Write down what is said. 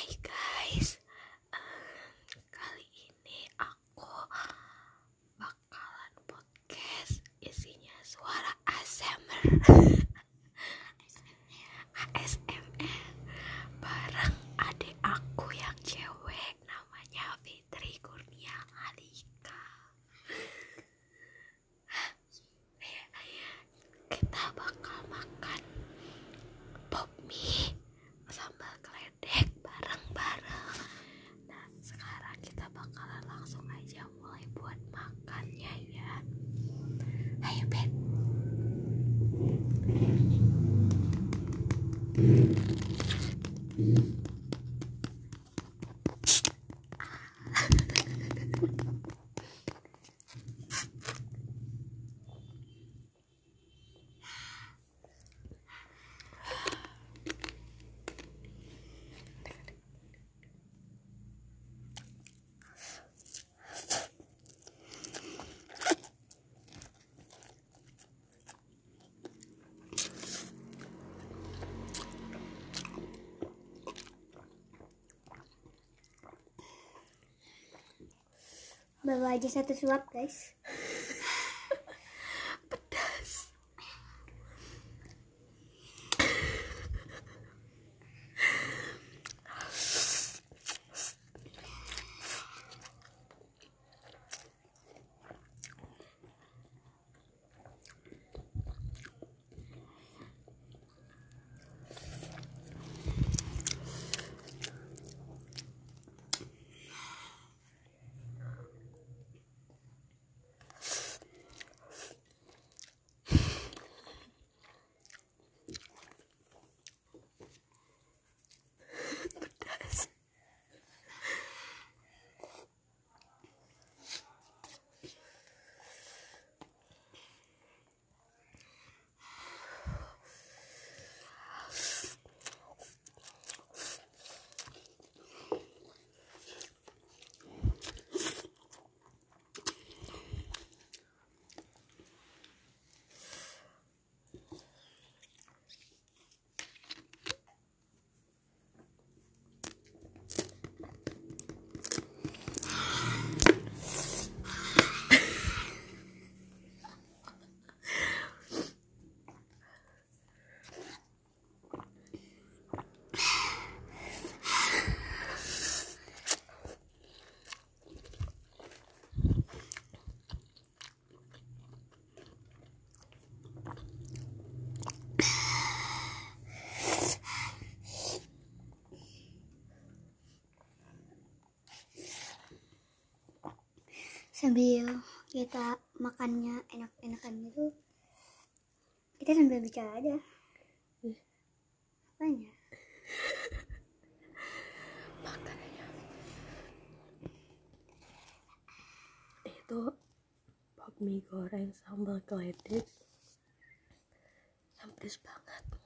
Hai guys, Em, kali ini aku bakalan podcast isinya suara ASMR ASMR bareng adik aku yang cewek Thank Bawa aja satu suap guys Sambil kita makannya enak-enakan gitu Kita sambil bicara aja. Apanya? makanannya. Itu pop mie goreng sambal yang pedes banget